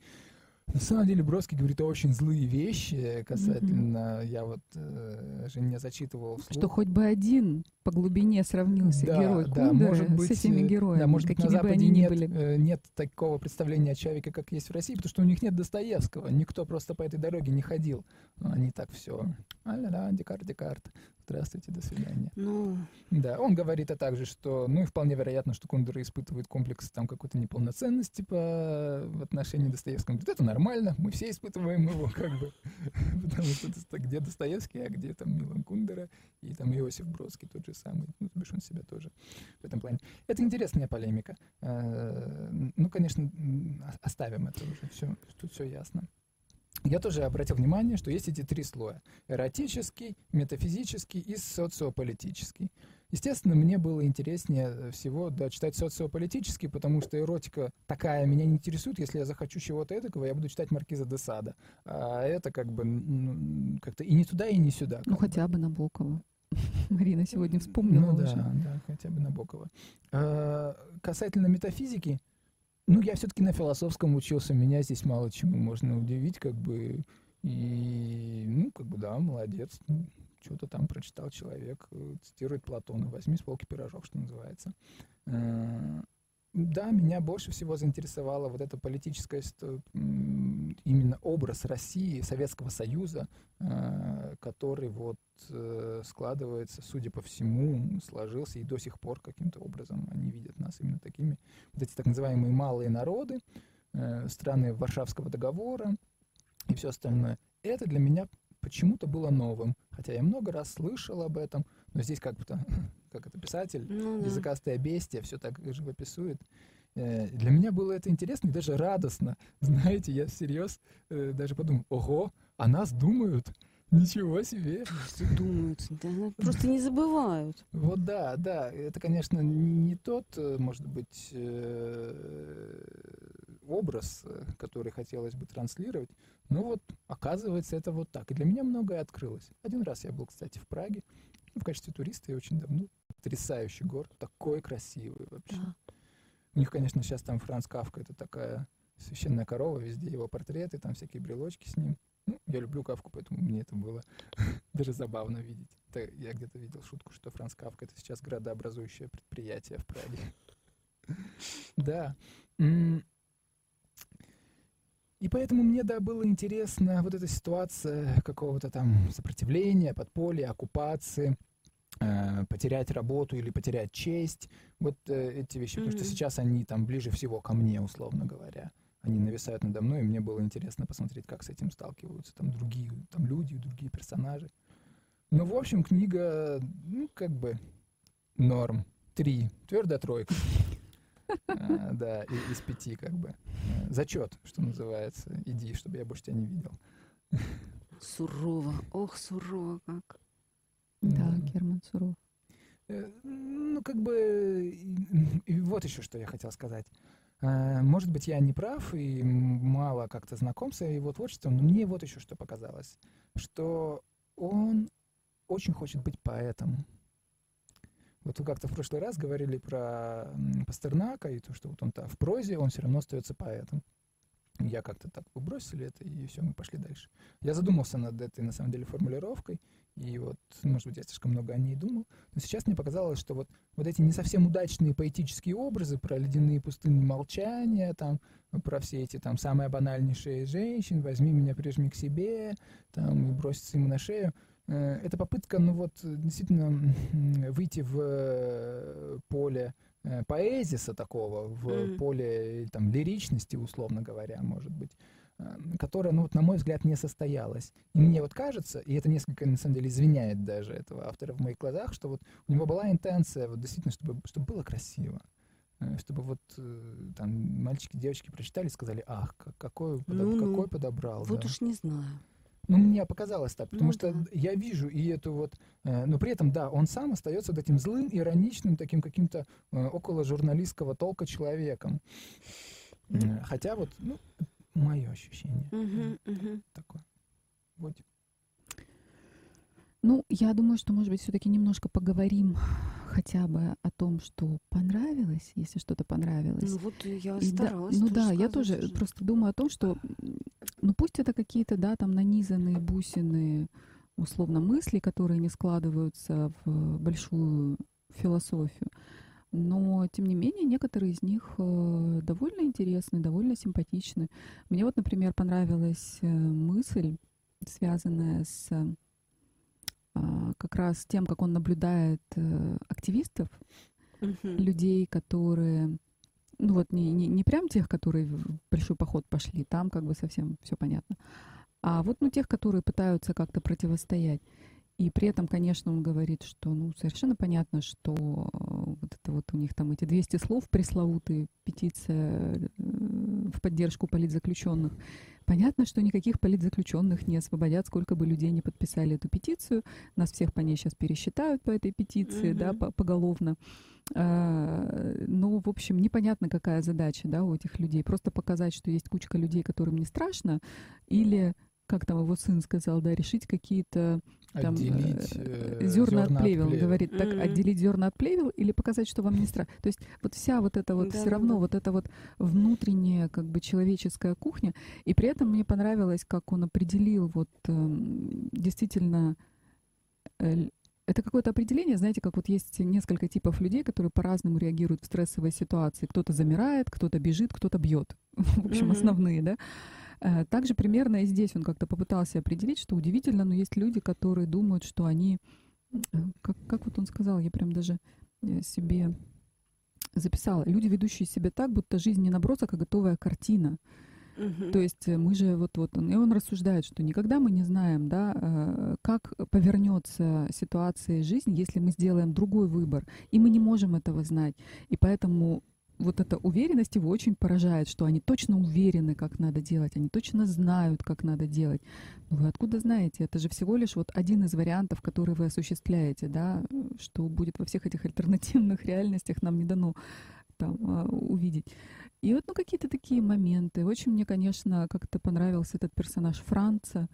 Speaker 2: На самом деле Бродский говорит очень злые вещи касательно, я вот э, жене зачитывал вслух.
Speaker 3: Что хоть бы один по глубине сравнился
Speaker 2: Да,
Speaker 3: герой
Speaker 2: да,
Speaker 3: Кундера
Speaker 2: может быть,
Speaker 3: с этими
Speaker 2: э,
Speaker 3: героями,
Speaker 2: да, может быть, на
Speaker 3: какими бы
Speaker 2: Западе
Speaker 3: они ни
Speaker 2: нет,
Speaker 3: были.
Speaker 2: э, нет такого представления о человеке, как есть в России, потому что у них нет Достоевского. Никто просто по этой дороге не ходил. Они так все. А-ля-ля, Декарт, Декарт. Здравствуйте, до свидания.
Speaker 1: Ну,
Speaker 2: Да, он говорит а также, что, ну и вполне вероятно, что Кундера испытывает комплекс там какой-то неполноценности по в отношении Достоевского. Говорит, это нормально, мы все испытываем его, как бы, потому что где Достоевский, а где там Милан Кундера и там Иосиф Бродский тот же самый, ну, то бишь он себя тоже в этом плане. Это интересная полемика. Э, Ну, конечно, оставим это уже, все, тут все ясно. Я тоже обратил внимание, что есть эти три слоя. Эротический, метафизический и социополитический. Естественно, мне было интереснее всего да, читать социополитический, потому что эротика такая меня не интересует. Если я захочу чего-то эдакого, я буду читать Маркиза де Сада. А это как бы м, как-то и не туда, и не сюда.
Speaker 3: Ну, хотя бы Набокова. Марина сегодня вспомнила
Speaker 2: Ну да,
Speaker 3: уже.
Speaker 2: да, хотя бы Набокова. А, касательно метафизики, ну, я все-таки на философском учился, меня здесь мало чему можно удивить, как бы, и, ну, как бы, да, молодец, ну, что-то там прочитал человек, э, цитирует Платона, возьми с полки пирожок, что называется. Да, меня больше всего заинтересовала вот эта политическая, именно образ России, Советского Союза, а, который вот э, складывается, судя по всему, сложился и до сих пор каким-то образом они видят нас именно такими. Вот эти так называемые малые народы, э, страны Варшавского договора и все остальное. Это для меня почему-то было новым. Хотя я много раз слышал об этом, но здесь как бы как это писатель,
Speaker 1: ну да.
Speaker 2: языкастое бестия, все так живописует. Э, Для меня было это интересно и даже радостно. Знаете, я всерьез э, даже подумал, ого, о нас думают, ничего себе.
Speaker 1: Что думают? Да, просто не забывают.
Speaker 2: Вот да, да, это, конечно, не тот, э, может быть, образ, который хотелось бы транслировать, но вот оказывается это вот так. И для меня многое открылось. Один раз я был, кстати, в Праге, в качестве туриста, я очень давно. Потрясающий город, такой красивый вообще.
Speaker 1: Да.
Speaker 2: У них, конечно, сейчас там Франц Кавка, это такая священная корова, везде его портреты, там всякие брелочки с ним. Ну, я люблю Кавку, поэтому мне это было даже забавно видеть. Это, я где-то видел шутку, что Франц Кавка — это сейчас градообразующее предприятие в Праге. Да. И поэтому мне, да, было интересно вот эта ситуация какого-то там сопротивления, подполья, оккупации, э, потерять работу или потерять честь. Вот э, эти вещи, mm-hmm. потому что сейчас они там ближе всего ко мне, условно говоря. Они нависают надо мной, и мне было интересно посмотреть, как с этим сталкиваются там другие там люди, другие персонажи. Ну, в общем, книга, ну, как бы норм. Три. Твердая тройка. А, да, из пяти как бы. Зачет, что называется. Иди, чтобы я больше тебя не видел.
Speaker 1: Сурово. Ох, сурово как.
Speaker 3: Да, Герман Суров.
Speaker 2: Э, ну, как бы, и вот еще что я хотел сказать. Э, может быть, я не прав и мало как-то знаком с его творчеством, но мне вот еще что показалось, что он очень хочет быть поэтом. Вот вы как-то в прошлый раз говорили про Пастернака и то, что вот он-то в прозе, он все равно остается поэтом. Я как-то так выбросили это, и все, мы пошли дальше. Я задумался над этой, на самом деле, формулировкой, и вот, может быть, я слишком много о ней думал, но сейчас мне показалось, что вот, вот эти не совсем удачные поэтические образы про ледяные пустыни молчания, там, про все эти там самые банальнейшие женщин, возьми меня, прижми к себе, там, и броситься ему на шею, это попытка, ну вот, действительно выйти в э, поле Э, поэзиса такого, в mm. поле там, лиричности, условно говоря, может быть, э, которая, ну, вот, на мой взгляд, не состоялась. И мне вот кажется, и это несколько, на самом деле, извиняет даже этого автора в моих глазах, что вот у него была интенция, вот действительно, чтобы, чтобы было красиво. Э, чтобы вот там мальчики, девочки прочитали и сказали, ах, какой, ну, какой подобрал.
Speaker 1: Вот
Speaker 2: да.
Speaker 1: уж не знаю.
Speaker 2: Ну, мне показалось так, потому ну, что да. я вижу и эту вот... Э, но при этом, да, он сам остается вот этим злым, ироничным, таким каким-то э, около журналистского толка человеком. Э, хотя вот, ну, мое ощущение.
Speaker 1: Угу, угу.
Speaker 2: Такое. Вот.
Speaker 3: Ну, я думаю, что, может быть, все-таки немножко поговорим хотя бы о том, что понравилось, если что-то понравилось. Ну
Speaker 1: вот я старалась.
Speaker 3: Да, ну да, я тоже
Speaker 1: уже.
Speaker 3: просто думаю о том, что, ну пусть это какие-то, да, там нанизанные бусины, условно, мысли, которые не складываются в большую философию, но, тем не менее, некоторые из них э, довольно интересны, довольно симпатичны. Мне вот, например, понравилась э, мысль, связанная с как раз тем, как он наблюдает э, активистов, людей, которые, ну вот не, не, не прям тех, которые в большой поход пошли, там как бы совсем все понятно, а вот ну тех, которые пытаются как-то противостоять. И при этом, конечно, он говорит, что ну, совершенно понятно, что э, вот это вот у них там эти 200 слов пресловутые, петиция э, в поддержку политзаключенных. Понятно, что никаких политзаключенных не освободят, сколько бы людей не подписали эту петицию. Нас всех по ней сейчас пересчитают по этой петиции, mm-hmm. да, по поголовно. А, ну, в общем, непонятно, какая задача, да, у этих людей. Просто показать, что есть кучка людей, которым не страшно, или как там его сын сказал, да, решить какие-то там
Speaker 2: отделить, э,
Speaker 3: э зерна от плевел.
Speaker 2: Он
Speaker 3: говорит, так
Speaker 1: mm-hmm.
Speaker 3: отделить зерна от плевел или показать, что вам не страшно. То есть вот вся вот эта вот да, все равно да. вот эта вот внутренняя как бы человеческая кухня. И при этом мне понравилось, как он определил вот э, действительно э, это какое-то определение, знаете, как вот есть несколько типов людей, которые по-разному реагируют в стрессовой ситуации. Кто-то замирает, кто-то бежит, кто-то бьет. В общем, mm-hmm. основные, да. Э, также примерно и здесь он как-то попытался определить, что удивительно, но есть люди, которые думают, что они, э, как, как вот он сказал, я прям даже э, себе записала, люди, ведущие себя так, будто жизнь не набросок, а готовая картина.
Speaker 1: Угу.
Speaker 3: То есть мы же вот вот он и он рассуждает, что никогда мы не знаем, да, как повернется ситуация жизни, если мы сделаем другой выбор, и мы не можем этого знать, и поэтому вот эта уверенность его очень поражает, что они точно уверены, как надо делать, они точно знают, как надо делать. Но вы откуда знаете? Это же всего лишь вот один из вариантов, который вы осуществляете, да, что будет во всех этих альтернативных реальностях нам не дано там а, увидеть. И вот, ну, какие-то такие моменты. Очень мне, конечно, как-то понравился этот персонаж Франца,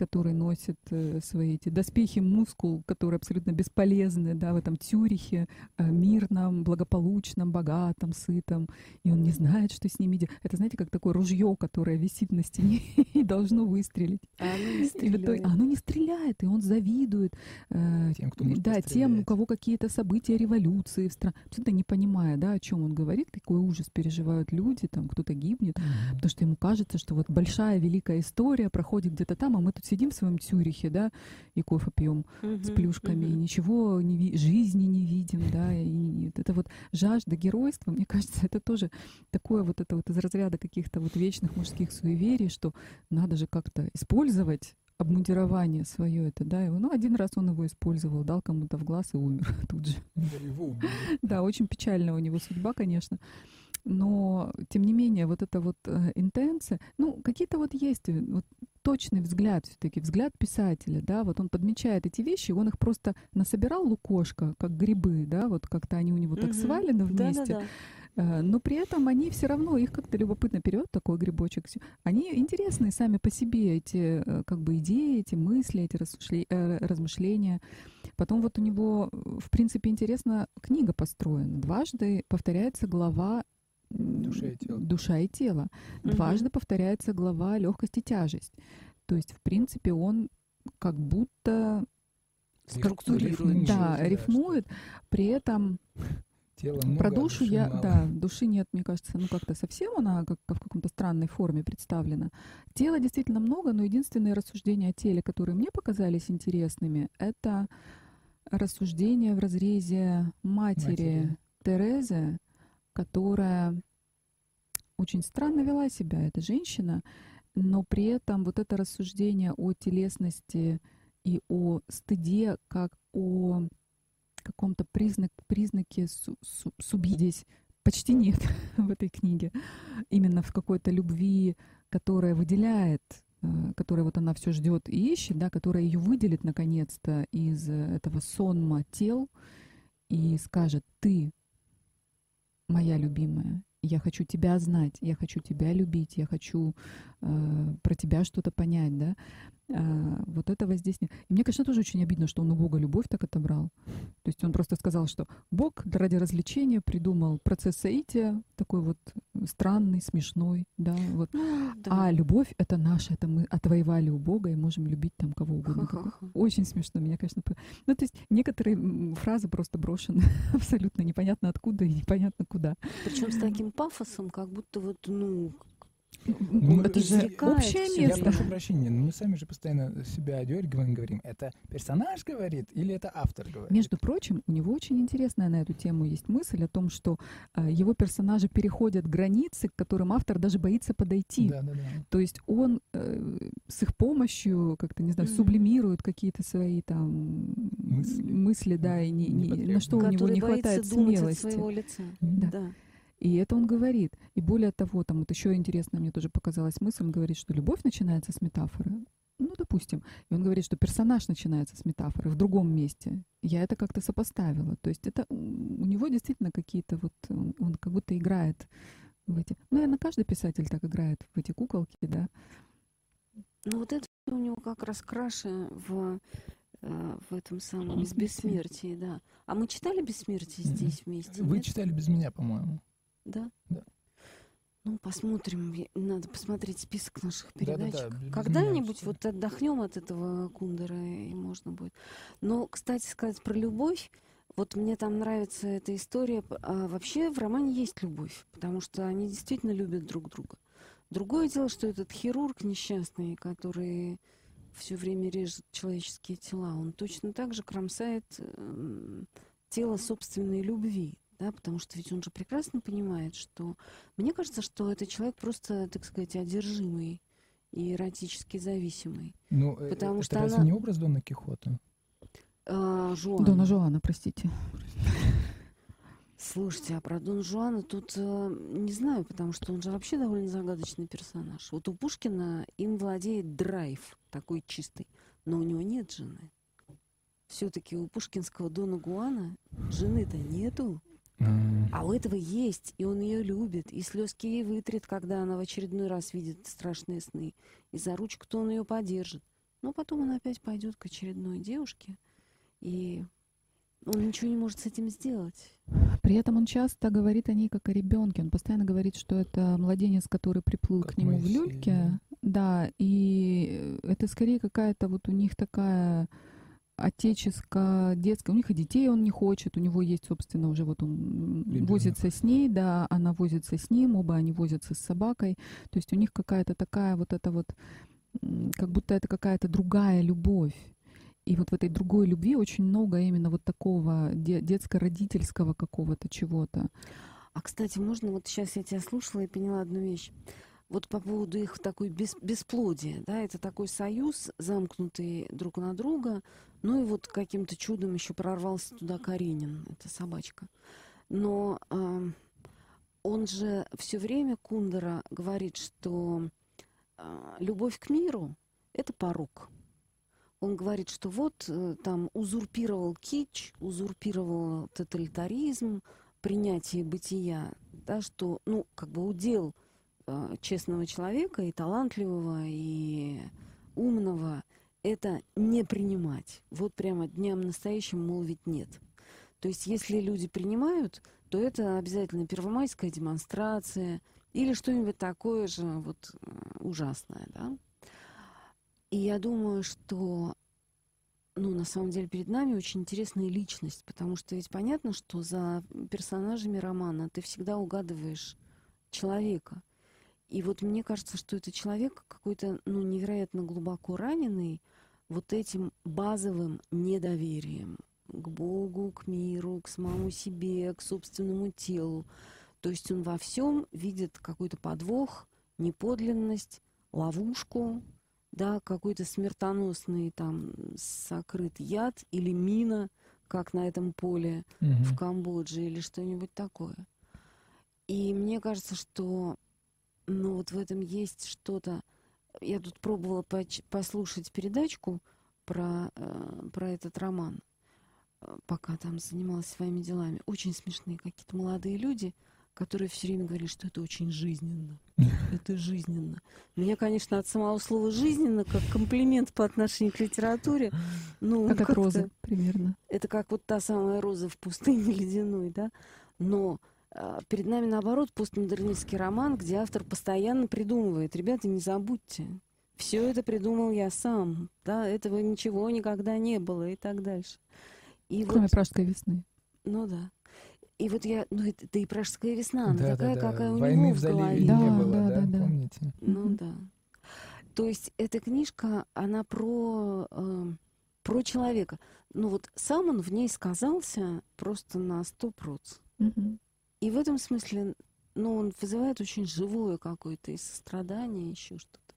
Speaker 3: который носит э, свои эти доспехи мускул, которые абсолютно бесполезны, да, в этом Тюрихе, э, мирном, благополучном, богатом, сытом, и он не знает, что с ними делать. Это, знаете, как такое ружье, которое висит на стене и должно выстрелить.
Speaker 1: А оно не
Speaker 3: И в итоге-
Speaker 1: стреляет.
Speaker 3: оно не стреляет, и он завидует э,
Speaker 2: Тем, кто может
Speaker 3: да, тем, у кого какие-то события революции в стране. Абсолютно не понимая, да, о чем он говорит, какой ужас переживают люди, там кто-то гибнет, потому что ему кажется, что вот большая великая история проходит где-то там, а мы тут сидим в своем Цюрихе, да, и кофе пьем с плюшками, и ничего не ви- жизни не видим, да, и, и вот это вот жажда геройства, мне кажется, это тоже такое вот это вот из разряда каких-то вот вечных мужских суеверий, что надо же как-то использовать обмундирование свое это, да, его, ну, один раз он его использовал, дал кому-то в глаз и умер тут же.
Speaker 2: Да,
Speaker 3: очень печальная у него судьба, конечно. Но, тем не менее, вот эта вот э, интенция, ну, какие-то вот есть э, вот точный взгляд все-таки, взгляд писателя, да, вот он подмечает эти вещи, он их просто насобирал лукошко, как грибы, да, вот как-то они у него так
Speaker 1: Мгм.
Speaker 3: свалены вместе,
Speaker 1: Да-да-да.
Speaker 3: Э, но при этом они все равно, их как-то любопытно берет такой грибочек. Они интересные сами по себе, эти э, как бы идеи, эти мысли, эти э, размышления. Потом вот у него, э, в принципе, интересно, книга построена. Дважды повторяется глава
Speaker 2: Душа и тело.
Speaker 3: душа и тело.
Speaker 1: Мгм.
Speaker 3: Дважды повторяется глава легкость и тяжесть. То есть, в принципе, он как будто
Speaker 1: Структурирует.
Speaker 3: Да,
Speaker 2: да,
Speaker 3: рифмует, при этом
Speaker 2: Тело много,
Speaker 3: про
Speaker 2: а
Speaker 3: душу
Speaker 2: души
Speaker 3: я,
Speaker 2: мало.
Speaker 3: да, души нет, мне кажется, ну как-то совсем она как в каком-то странной форме представлена. Тела действительно много, но единственные рассуждения о теле, которые мне показались интересными, это рассуждения в разрезе матери,
Speaker 2: Матери.
Speaker 3: Терезы, которая очень странно вела себя, эта женщина, но при этом вот это рассуждение о телесности и о стыде как о каком-то признак, признаке су, су- суби- здесь почти нет в этой книге. Именно в какой-то любви, которая выделяет, э, которая вот она все ждет и ищет, да, которая ее выделит наконец-то из э, этого сонма тел и скажет, ты моя любимая, я хочу тебя знать, я хочу тебя любить, я хочу э, про тебя что-то понять, да. А, вот этого здесь нет. И мне, конечно, тоже очень обидно, что он у Бога любовь так отобрал. То есть он просто сказал, что Бог ради развлечения придумал процесс соития, такой вот странный, смешной, да, вот.
Speaker 1: Ну, да.
Speaker 3: А любовь — это наша, это мы отвоевали у Бога и можем любить там кого угодно.
Speaker 1: Ха-ха-ха.
Speaker 3: Очень смешно, меня, конечно... Ну, то есть некоторые фразы просто брошены абсолютно непонятно откуда и непонятно куда.
Speaker 1: Причем с таким пафосом, как будто вот, Ну,
Speaker 3: это же общее
Speaker 1: всё.
Speaker 2: Я
Speaker 3: место.
Speaker 2: прошу прощения, но мы сами же постоянно себя одергиваем, говорим, это персонаж говорит или это автор говорит?
Speaker 3: Между прочим, у него очень интересная на эту тему есть мысль о том, что э, его персонажи переходят границы, к которым автор даже боится подойти.
Speaker 2: Да, да, да.
Speaker 3: То есть он э, с их помощью как-то, не знаю,
Speaker 1: Мгм.
Speaker 3: сублимирует какие-то свои там
Speaker 2: Мысли.
Speaker 3: мысли да, и не- не- на что у него не хватает смелости.
Speaker 1: своего лица.
Speaker 3: Да.
Speaker 1: Да.
Speaker 3: И это он говорит. И более того, там вот еще интересно, мне тоже показалась мысль, он говорит, что любовь начинается с метафоры. Ну, допустим. И он говорит, что персонаж начинается с метафоры в другом месте. Я это как-то сопоставила. То есть это у него действительно какие-то вот... Он, он как будто играет в эти... Ну, наверное, каждый писатель так играет в эти куколки, да.
Speaker 1: Ну вот это у него как раз краше в, э, в этом самом из
Speaker 3: бессмертии,
Speaker 1: да. А мы читали бессмертие здесь вместе?
Speaker 2: Вы
Speaker 1: нет?
Speaker 2: читали без меня, по-моему.
Speaker 1: Да?
Speaker 2: Да.
Speaker 1: Ну, посмотрим. Надо посмотреть список наших передач.
Speaker 2: без- без
Speaker 1: Когда-нибудь
Speaker 2: меня
Speaker 1: вот отдохнем от этого Кундера, и можно будет. Но, кстати, сказать про любовь, вот мне там нравится эта история. А вообще в романе есть любовь, потому что они действительно любят друг друга. Другое дело, что этот хирург несчастный, который все время режет человеческие тела, он точно так же кромсает эм, тело собственной любви. Да, потому что ведь он же прекрасно понимает, что... Мне кажется, что это человек просто, так сказать, одержимый и эротически зависимый.
Speaker 2: Ну, э,
Speaker 1: Потому
Speaker 2: это
Speaker 1: что
Speaker 2: разве
Speaker 1: она-
Speaker 2: не образ Дона Кихота?
Speaker 1: А, Жуан.
Speaker 3: Дона Жуана, простите.
Speaker 1: Слушайте, а про Дон Жуана тут э, не знаю, потому что он же вообще довольно загадочный персонаж. Вот у Пушкина им владеет драйв такой чистый, но у него нет жены. Все-таки у пушкинского Дона Гуана жены-то нету, А у этого есть, и он ее любит, и слезки ей вытрет, когда она в очередной раз видит страшные сны, и за ручку-то он ее поддержит. Но потом он опять пойдет к очередной девушке, и он ничего не может с этим сделать.
Speaker 3: При этом он часто говорит о ней как о ребенке. Он постоянно говорит, что это младенец, который приплыл
Speaker 2: Как
Speaker 3: к нему в люльке. Да, и это скорее какая-то вот у них такая отеческая, детская. У них и детей он не хочет, у него есть, собственно, уже вот он
Speaker 2: Ребенок.
Speaker 3: возится с ней, да, она возится с ним, оба они возятся с собакой. То есть у них какая-то такая вот эта вот, как будто это какая-то другая любовь. И вот в этой другой любви очень много именно вот такого де- детско-родительского какого-то чего-то.
Speaker 1: А, кстати, можно, вот сейчас я тебя слушала и поняла одну вещь. Вот по поводу их такой бес, бесплодия, да, это такой союз, замкнутый друг на друга, ну и вот каким-то чудом еще прорвался туда Каренин, это собачка. Но ам, он же все время, Кундера, говорит, что а, любовь к миру — это порог. Он говорит, что вот э, там узурпировал кич, узурпировал тоталитаризм, принятие бытия, да, что, ну, как бы удел э, честного человека и талантливого, и умного, это не принимать. Вот прямо дням настоящим, мол, ведь нет. То есть если люди принимают, то это обязательно первомайская демонстрация или что-нибудь такое же вот э, ужасное, да. И я думаю, что ну, на самом деле перед нами очень интересная личность, потому что ведь понятно, что за персонажами романа ты всегда угадываешь человека. И вот мне кажется, что это человек какой-то, ну, невероятно глубоко раненый вот этим базовым недоверием к Богу, к миру, к самому себе, к собственному телу. То есть он во всем видит какой-то подвох, неподлинность, ловушку, да, какой-то смертоносный там сокрыт яд или мина, как на этом поле
Speaker 2: Мгм.
Speaker 1: в Камбодже или что-нибудь такое. И мне кажется, что ну вот в этом есть что-то. Я тут пробовала послушать передачку про, э, про этот роман, э, пока там занималась своими делами. Очень смешные какие-то молодые люди, которые все время говорили, что это очень жизненно. Это жизненно. Мне, конечно, от самого слова жизненно, как комплимент по отношению к литературе, ну,
Speaker 3: Как от
Speaker 1: как-то-
Speaker 3: розы примерно.
Speaker 1: это как вот та самая роза в пустыне ледяной, да? Но перед нами, наоборот, постмодернистский роман, где автор постоянно придумывает. Ребята, не забудьте, все это придумал я сам, да, этого ничего никогда не было и так дальше. И
Speaker 3: Кроме
Speaker 1: вот,
Speaker 3: пражской весны.
Speaker 1: ну да. И вот я, ну это, да и пражская весна, она
Speaker 2: Да, да,
Speaker 1: такая,
Speaker 2: да.
Speaker 1: какая у
Speaker 2: Войны
Speaker 1: него
Speaker 2: в
Speaker 1: в голове.
Speaker 2: не
Speaker 3: Да,
Speaker 2: было,
Speaker 3: да,
Speaker 2: да,
Speaker 3: да, да.
Speaker 2: помните?
Speaker 1: Ну да. То есть эта книжка, она про, э, про человека. Ну вот сам он в ней сказался просто на сто проц.
Speaker 3: Мгм.
Speaker 1: И в этом смысле, ну, он вызывает очень живое какое-то и сострадание, еще что-то.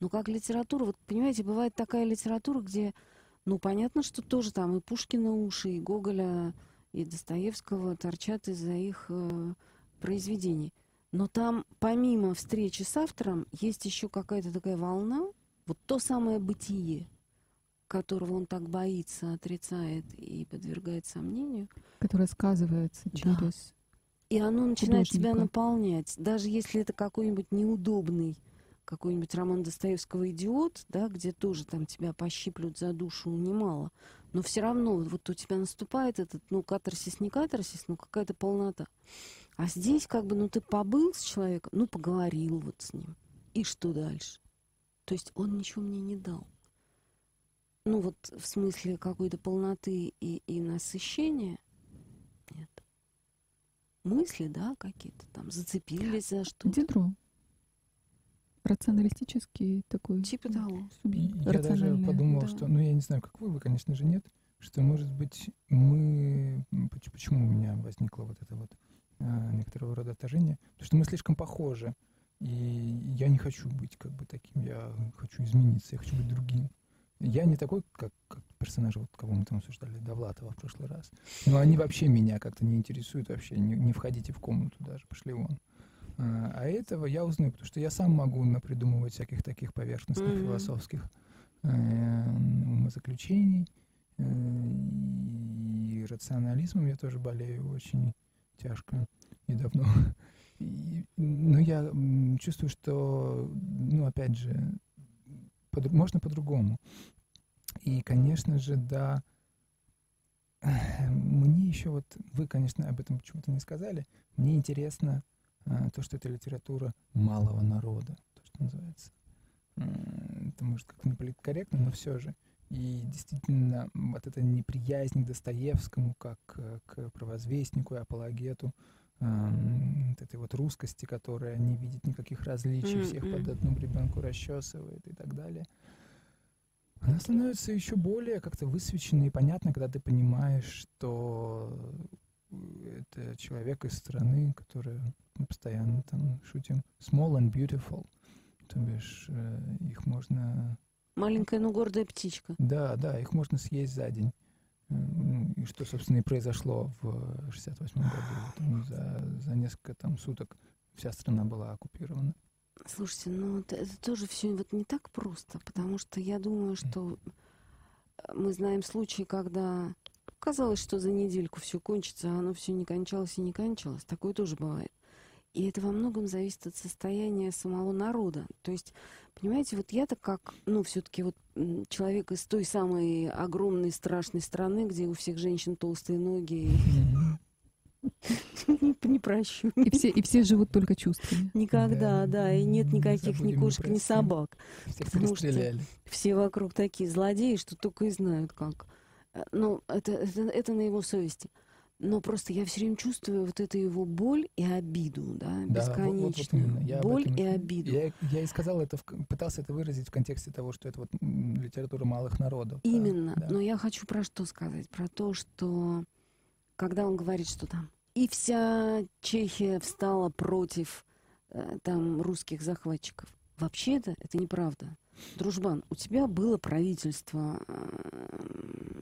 Speaker 1: Ну, как литература, вот, понимаете, бывает такая литература, где, ну, понятно, что тоже там и Пушкина уши, и Гоголя, и Достоевского торчат из-за их э, произведений. Но там, помимо встречи с автором, есть еще какая-то такая волна, вот то самое бытие, которого он так боится, отрицает и подвергает сомнению.
Speaker 3: Которая сказывается
Speaker 1: Да. И оно начинает тебя
Speaker 3: художника.
Speaker 1: наполнять. Даже если это какой-нибудь неудобный какой-нибудь роман Достоевского «Идиот», да, где тоже там тебя пощиплют за душу немало, но все равно вот у тебя наступает этот, ну, катарсис, не катарсис, но какая-то полнота. А здесь как бы, ну, ты побыл с человеком, ну, поговорил вот с ним. И что дальше? То есть он ничего мне не дал. Ну, вот в смысле какой-то полноты и, и насыщения мысли, да, какие-то там зацепились за что-то.
Speaker 3: Дидро. Рационалистический такой
Speaker 1: Типа того.
Speaker 3: субъект.
Speaker 2: Я даже подумал,
Speaker 1: да.
Speaker 2: что, ну я не знаю, как вы, вы, конечно же, нет, что, может быть, мы, почему у меня возникло вот это вот а, некоторого рода отторжение, потому что мы слишком похожи, и я не хочу быть как бы таким, я хочу измениться, я хочу быть другим. Я не такой, как, как персонажи, вот, кого мы там обсуждали, Довлатова в прошлый раз. Но они вообще меня как-то не интересуют вообще, не, не входите в комнату даже, пошли вон. А, а этого я узнаю, потому что я сам могу напридумывать всяких таких поверхностных
Speaker 1: Мгм.
Speaker 2: философских э, умозаключений. Э, И рационализмом я тоже болею очень тяжко и давно. И, но я чувствую, что, ну, опять же, Под, можно по-другому. И, конечно же, да, мне еще вот, вы, конечно, об этом почему-то не сказали, мне интересно а, то, что это литература малого народа, то, что называется. Это может как-то не политкорректно, но все же. И действительно, вот эта неприязнь к Достоевскому, как э, к провозвестнику и апологету вот этой вот русскости, которая не видит никаких различий, всех под одну ребенку расчесывает и так далее. Она становится еще более как-то высвеченной и понятной, когда ты понимаешь, что это человек из страны, которая мы постоянно там шутим small and beautiful, то бишь э, их можно
Speaker 1: Маленькая, но гордая птичка.
Speaker 2: Да, да, их можно съесть за день. И что, собственно, и произошло в 68 году. За, за несколько там суток вся страна была оккупирована.
Speaker 1: Слушайте, ну это, это тоже все вот не так просто, потому что я думаю, что мы знаем случаи, когда казалось, что за недельку все кончится, а оно все не кончалось и не кончалось. Такое тоже бывает. И это во многом зависит от состояния самого народа. То есть Понимаете, вот я-то как, ну, все-таки вот человек из той самой огромной страшной страны, где у всех женщин толстые ноги. Не прощу.
Speaker 3: И все, и все живут только чувствами.
Speaker 1: Никогда, да, и нет никаких ни кошек, ни собак. Потому что все вокруг такие злодеи, что только и знают как. Э, ну, это, это, это на его совести но просто я все время чувствую вот эту его боль и обиду, да, да бесконечную. Вот, вот я боль и обиду.
Speaker 2: Я, я и сказал это, в, пытался это выразить в контексте того, что это вот литература малых народов.
Speaker 1: Именно. Да, да. Но я хочу про что сказать? Про то, что когда он говорит, что там и вся Чехия встала против э, там русских захватчиков. Вообще-то это неправда. Дружбан, у тебя было правительство э,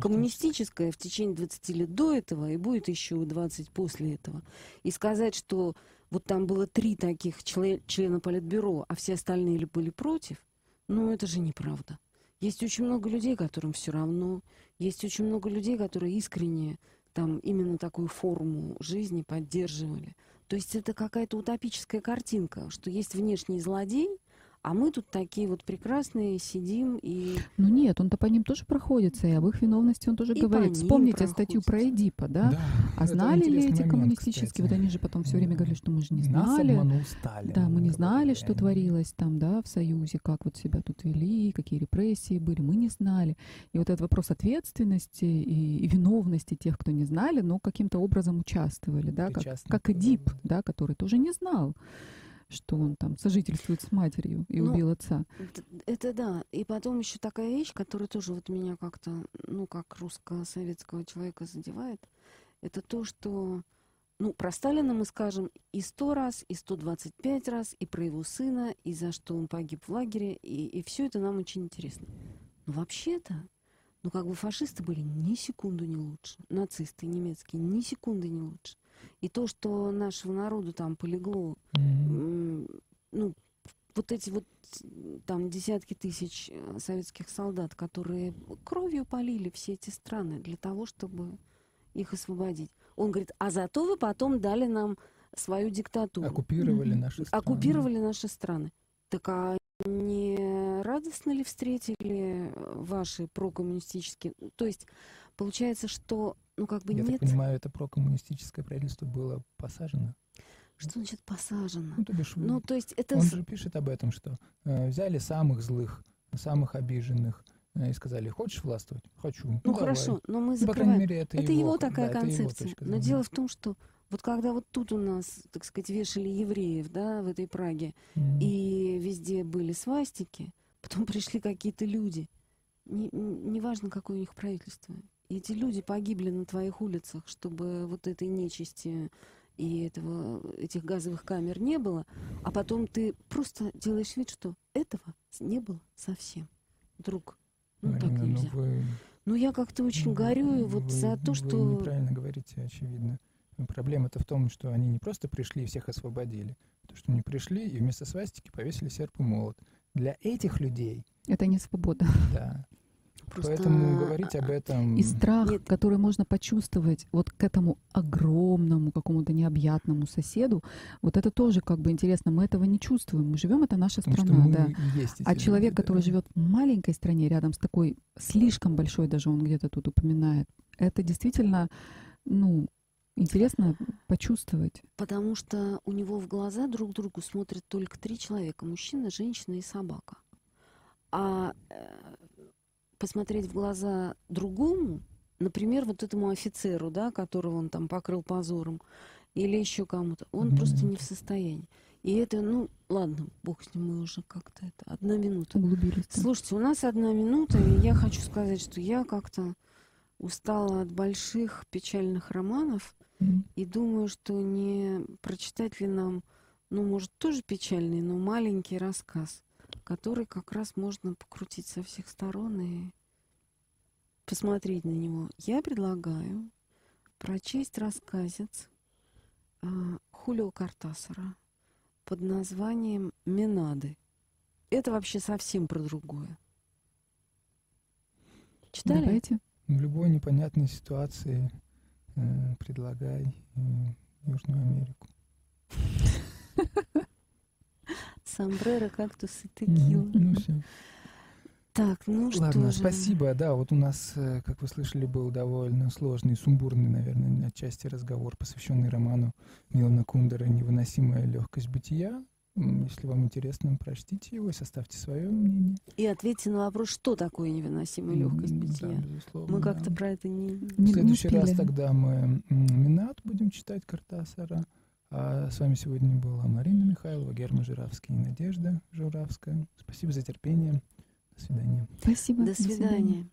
Speaker 1: коммунистическая в течение 20 лет до этого и будет еще 20 после этого. И сказать, что вот там было три таких член, члена Политбюро, а все остальные были против, ну это же неправда. Есть очень много людей, которым все равно. Есть очень много людей, которые искренне там именно такую форму жизни поддерживали. То есть это какая-то утопическая картинка, что есть внешний злодей, а мы тут такие вот прекрасные сидим и...
Speaker 3: Ну нет, он-то по ним тоже проходится, и об их виновности он тоже и говорит. Вспомните статью про Эдипа, да? да а знали ли эти момент, коммунистические? Кстати. Вот они же потом все время говорили, что мы же не знали.
Speaker 2: Нас Сталин,
Speaker 3: да, мы не знали, что творилось там, да, в Союзе, как вот себя тут вели, какие репрессии были, мы не знали. И вот этот вопрос ответственности и, и виновности тех, кто не знали, но каким-то образом участвовали, да, как, как Эдип, да, который тоже не знал что он там сожительствует с матерью и ну, убил отца.
Speaker 1: Это, да. И потом еще такая вещь, которая тоже вот меня как-то, ну, как русско-советского человека задевает, это то, что, ну, про Сталина мы скажем и сто раз, и сто двадцать пять раз, и про его сына, и за что он погиб в лагере, и, и все это нам очень интересно. Но вообще-то, ну, как бы фашисты были ни секунду не лучше, нацисты немецкие ни секунды не лучше. И то, что нашего народу там полегло, mm-hmm. ну, вот эти вот там десятки тысяч э, советских солдат, которые кровью полили все эти страны для того, чтобы их освободить. Он говорит, а зато вы потом дали нам свою диктатуру.
Speaker 2: Оккупировали наши страны.
Speaker 1: Оккупировали наши страны. Так а не радостно ли встретили ваши прокоммунистические... То есть получается, что ну как бы
Speaker 2: Я
Speaker 1: нет...
Speaker 2: так понимаю, это прокоммунистическое правительство было посажено?
Speaker 1: Что значит посажено?
Speaker 2: Ну, то бишь,
Speaker 1: ну, то есть это...
Speaker 2: Он же пишет об этом, что э, взяли самых злых, самых обиженных, э, и сказали, хочешь властвовать? Хочу.
Speaker 1: Ну, ну хорошо, но мы закрываем. Ну, по мере, это, это его, его такая да, концепция. Его но дело в том, что вот когда вот тут у нас, так сказать, вешали евреев, да, в этой Праге, mm-hmm. и везде были свастики, потом пришли какие-то люди, неважно, не какое у них правительство, и эти люди погибли на твоих улицах, чтобы вот этой нечисти и этого, этих газовых камер не было, а потом ты просто делаешь вид, что этого не было совсем. Друг, ну Марина, так ну нельзя. Ну, вы... ну я как-то очень вы, горюю вот вы, за то, что...
Speaker 2: Вы неправильно говорите, очевидно. Проблема-то в том, что они не просто пришли и всех освободили, то, что они пришли и вместо свастики повесили серп и молот. Для этих людей...
Speaker 3: Это не свобода.
Speaker 2: Да.
Speaker 1: Просто,
Speaker 2: Поэтому говорить об этом...
Speaker 3: И страх,
Speaker 1: Нет.
Speaker 3: который можно почувствовать вот к этому огромному какому-то необъятному соседу, вот это тоже как бы интересно. Мы этого не чувствуем. Мы живем, это наша
Speaker 2: потому
Speaker 3: страна, да.
Speaker 2: есть
Speaker 3: А человек,
Speaker 2: люди,
Speaker 3: который
Speaker 2: да.
Speaker 3: живет в маленькой стране, рядом с такой слишком большой, даже он где-то тут упоминает, это действительно, ну, интересно почувствовать.
Speaker 1: Потому что у него в глаза друг другу смотрят только три человека. Мужчина, женщина и собака. А э, посмотреть в глаза другому, например, вот этому офицеру, да, которого он там покрыл позором, или еще кому-то, он
Speaker 2: Одна
Speaker 1: просто не в состоянии. И это, ну, ладно, бог с ним, мы уже как-то это. Одна минута.
Speaker 3: Углубились.
Speaker 1: Слушайте, у нас одна минута, и я хочу сказать, что я как-то устала от больших печальных романов
Speaker 3: Мгм.
Speaker 1: и думаю, что не прочитать ли нам, ну, может, тоже печальный, но маленький рассказ, который как раз можно покрутить со всех сторон и посмотреть на него. Я предлагаю прочесть рассказец а, Хулио Картасара под названием «Менады». Это вообще совсем про другое. Читали?
Speaker 3: Давайте.
Speaker 2: В любой непонятной ситуации э, предлагай э, Южную Америку.
Speaker 1: Сомбреро, кактус и текила.
Speaker 2: Ну все.
Speaker 1: Так, ну что
Speaker 2: Ладно, спасибо. Да, вот у нас, э, как вы слышали, был довольно сложный, сумбурный, наверное, отчасти разговор, посвященный роману Милана Кундера «Невыносимая легкость бытия». Если вам интересно, прочтите его и составьте свое мнение.
Speaker 1: И ответьте на вопрос, что такое невыносимая легкость бытия.
Speaker 2: Да, безусловно.
Speaker 1: Мы как-то
Speaker 2: да.
Speaker 1: про это не...
Speaker 3: Не-
Speaker 2: В
Speaker 3: не
Speaker 2: следующий раз
Speaker 3: успели.
Speaker 2: тогда мы Минат будем читать Картасара. А с вами сегодня была Марина Михайлова, Герман Журавский и Надежда Журавская. Спасибо за терпение. До свидания.
Speaker 3: Спасибо.
Speaker 1: До свидания.